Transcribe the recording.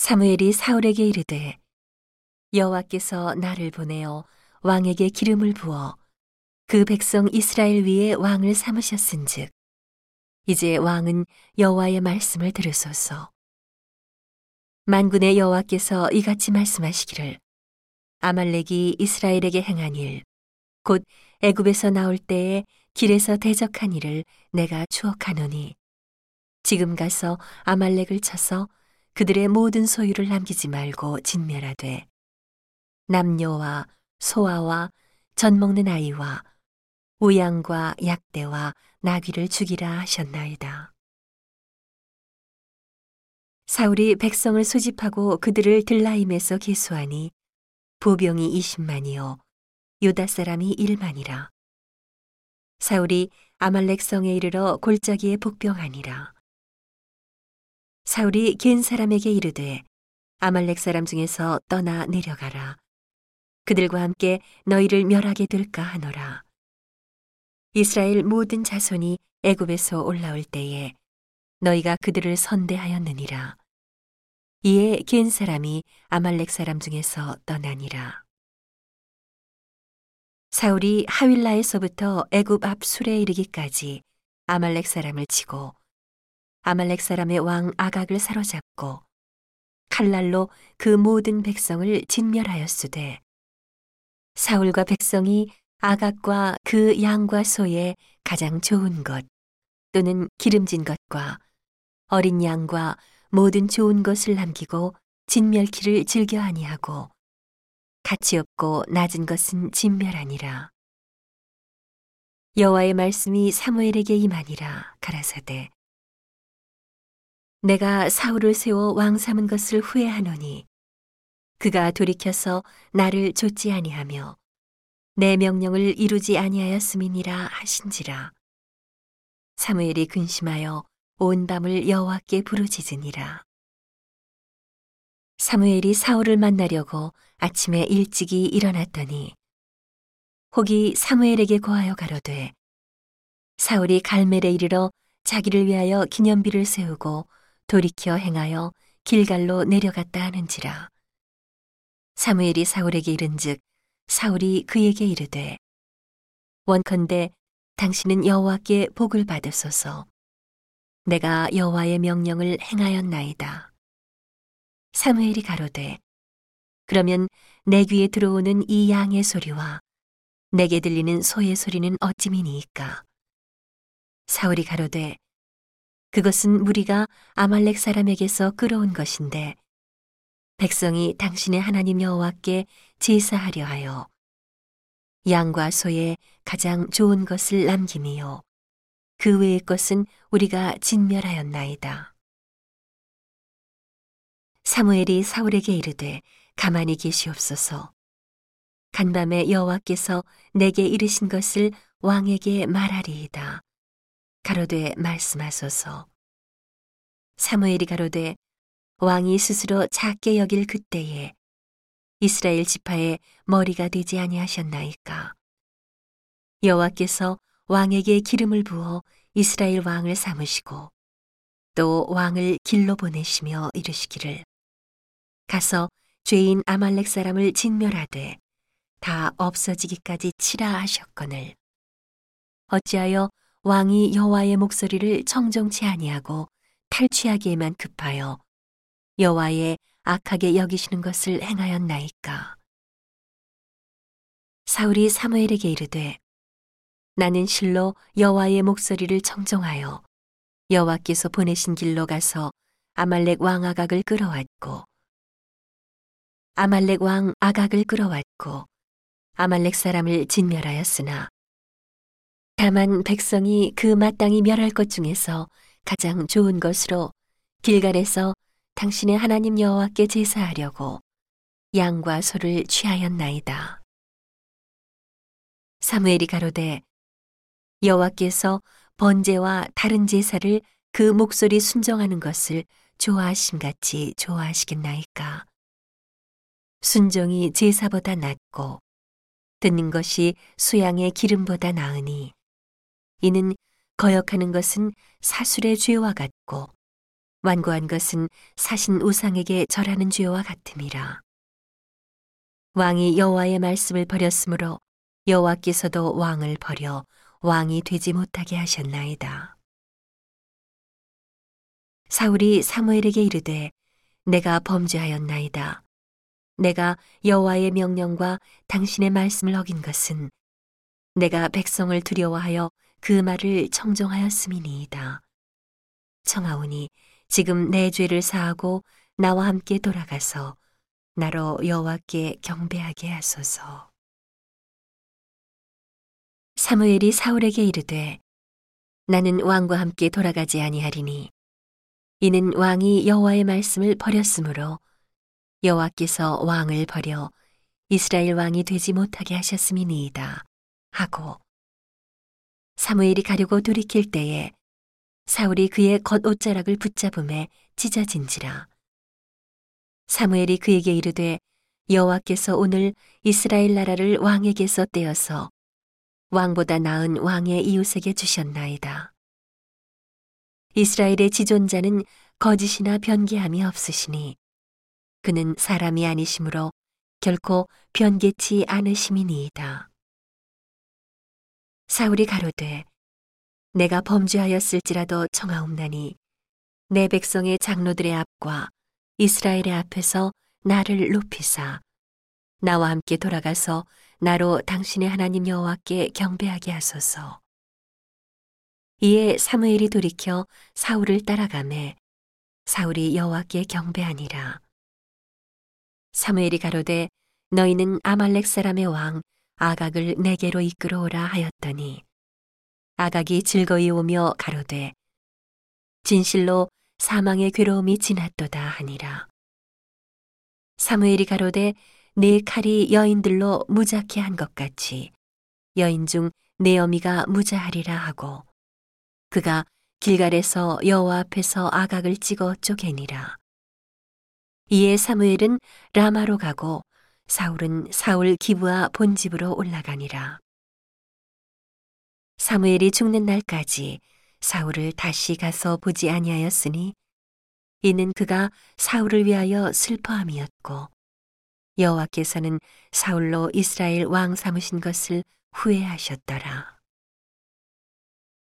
사무엘이 사울에게 이르되 여호와께서 나를 보내어 왕에게 기름을 부어 그 백성 이스라엘 위에 왕을 삼으셨은즉 이제 왕은 여호와의 말씀을 들으소서. 만군의 여호와께서 이같이 말씀하시기를 아말렉이 이스라엘에게 행한 일 곧 애굽에서 나올 때에 길에서 대적한 일을 내가 추억하노니 지금 가서 아말렉을 쳐서 그들의 모든 소유를 남기지 말고 진멸하되 남녀와 소아와 젖 먹는 아이와 우양과 약대와 나귀를 죽이라 하셨나이다. 사울이 백성을 소집하고 그들을 들라임에서 계수하니 보병이 20만이요 유다 사람이 1만이라. 사울이 아말렉 성에 이르러 골짜기에 복병하니라. 사울이 겐 사람에게 이르되 아말렉 사람 중에서 떠나 내려가라. 그들과 함께 너희를 멸하게 될까 하노라. 이스라엘 모든 자손이 애굽에서 올라올 때에 너희가 그들을 선대하였느니라. 이에 겐 사람이 아말렉 사람 중에서 떠나니라. 사울이 하윌라에서부터 애굽 앞 술에 이르기까지 아말렉 사람을 치고 아말렉 사람의 왕 아각을 사로잡고 칼날로 그 모든 백성을 진멸하였으되 사울과 백성이 아각과 그 양과 소의 가장 좋은 것 또는 기름진 것과 어린 양과 모든 좋은 것을 남기고 진멸키를 즐겨 아니하고 가치 없고 낮은 것은 진멸하니라. 여호와의 말씀이 사무엘에게 임하니라 가라사대 내가 사울을 세워 왕 삼은 것을 후회하노니 그가 돌이켜서 나를 좇지 아니하며 내 명령을 이루지 아니하였음이니라 하신지라. 사무엘이 근심하여 온 밤을 여호와께 부르짖으니라. 사무엘이 사울을 만나려고 아침에 일찍이 일어났더니 혹이 사무엘에게 고하여 가로되 사울이 갈멜에 이르러 자기를 위하여 기념비를 세우고 돌이켜 행하여 길갈로 내려갔다 하는지라. 사무엘이 사울에게 이른즉 사울이 그에게 이르되 원컨대 당신은 여호와께 복을 받으소서. 내가 여호와의 명령을 행하였나이다. 사무엘이 가로되 그러면 내 귀에 들어오는 이 양의 소리와 내게 들리는 소의 소리는 어찌미니이까? 사울이 가로되 그것은 무리가 아말렉 사람에게서 끌어온 것인데 백성이 당신의 하나님 여호와께 제사하려 하여 양과 소의 가장 좋은 것을 남김이요 그 외의 것은 우리가 진멸하였나이다. 사무엘이 사울에게 이르되 가만히 계시옵소서. 간밤에 여호와께서 내게 이르신 것을 왕에게 말하리이다. 가로되 말씀하소서. 사무엘이 가로되 왕이 스스로 작게 여길 그때에 이스라엘 지파의 머리가 되지 아니하셨나이까. 여호와께서 왕에게 기름을 부어 이스라엘 왕을 삼으시고 또 왕을 길로 보내시며 이르시기를 가서 죄인 아말렉 사람을 진멸하되 다 없어지기까지 치라 하셨거늘 어찌하여 왕이 여호와의 목소리를 청정치 아니하고 탈취하기에만 급하여 여호와의 악하게 여기시는 것을 행하였나이까. 사울이 사무엘에게 이르되 나는 실로 여호와의 목소리를 청정하여 여호와께서 보내신 길로 가서 아말렉 왕 아각을 끌어왔고 아말렉 왕 아각을 끌어왔고 아말렉 사람을 진멸하였으나 다만 백성이 그 마땅히 멸할 것 중에서 가장 좋은 것으로 길갈에서 당신의 하나님 여호와께 제사하려고 양과 소를 취하였나이다. 사무엘이 가로되 여호와께서 번제와 다른 제사를 그 목소리 순정하는 것을 좋아하심 같이 좋아하시겠나이까. 순종이 제사보다 낫고 듣는 것이 수양의 기름보다 나으니 이는 거역하는 것은 사술의 죄와 같고 완고한 것은 사신 우상에게 절하는 죄와 같음이라. 왕이 여호와의 말씀을 버렸으므로 여호와께서도 왕을 버려 왕이 되지 못하게 하셨나이다. 사울이 사무엘에게 이르되 내가 범죄하였나이다. 내가 여호와의 명령과 당신의 말씀을 어긴 것은 내가 백성을 두려워하여 그 말을 청정하였음이니이다. 청하오니 지금 내 죄를 사하고 나와 함께 돌아가서 나로 여호와께 경배하게 하소서. 사무엘이 사울에게 이르되 나는 왕과 함께 돌아가지 아니하리니 이는 왕이 여호와의 말씀을 버렸으므로 여호와께서 왕을 버려 이스라엘 왕이 되지 못하게 하셨음이니이다 하고 사무엘이 가려고 돌이킬 때에 사울이 그의 겉옷자락을 붙잡음에 찢어진지라 사무엘이 그에게 이르되 여호와께서 오늘 이스라엘 나라를 왕에게서 떼어서 왕보다 나은 왕의 이웃에게 주셨나이다. 이스라엘의 지존자는 거짓이나 변개함이 없으시니 그는 사람이 아니시므로 결코 변개치 않으심이니이다. 사울이 가로되 내가 범죄하였을지라도 청하옵나니 내 백성의 장로들의 앞과 이스라엘의 앞에서 나를 높이사 나와 함께 돌아가서 나로 당신의 하나님 여호와께 경배하게 하소서. 이에 사무엘이 돌이켜 사울을 따라가매 사울이 여호와께 경배하니라. 사무엘이 가로되 너희는 아말렉 사람의 왕 아각을 내게로 이끌어오라 하였더니 아각이 즐거이 오며 가로되 진실로 사망의 괴로움이 지났도다 하니라. 사무엘이 가로되 네 칼이 여인들로 무자케 한 것 같이 여인 중 내 어미가 무자하리라 하고 그가 길갈에서 여호와 앞에서 아각을 찍어 쪼개니라. 이에 사무엘은 라마로 가고 사울은 사울 기부와 본집으로 올라가니라. 사무엘이 죽는 날까지 사울을 다시 가서 보지 아니하였으니 이는 그가 사울을 위하여 슬퍼함이었고 여호와께서는 사울로 이스라엘 왕 삼으신 것을 후회하셨더라.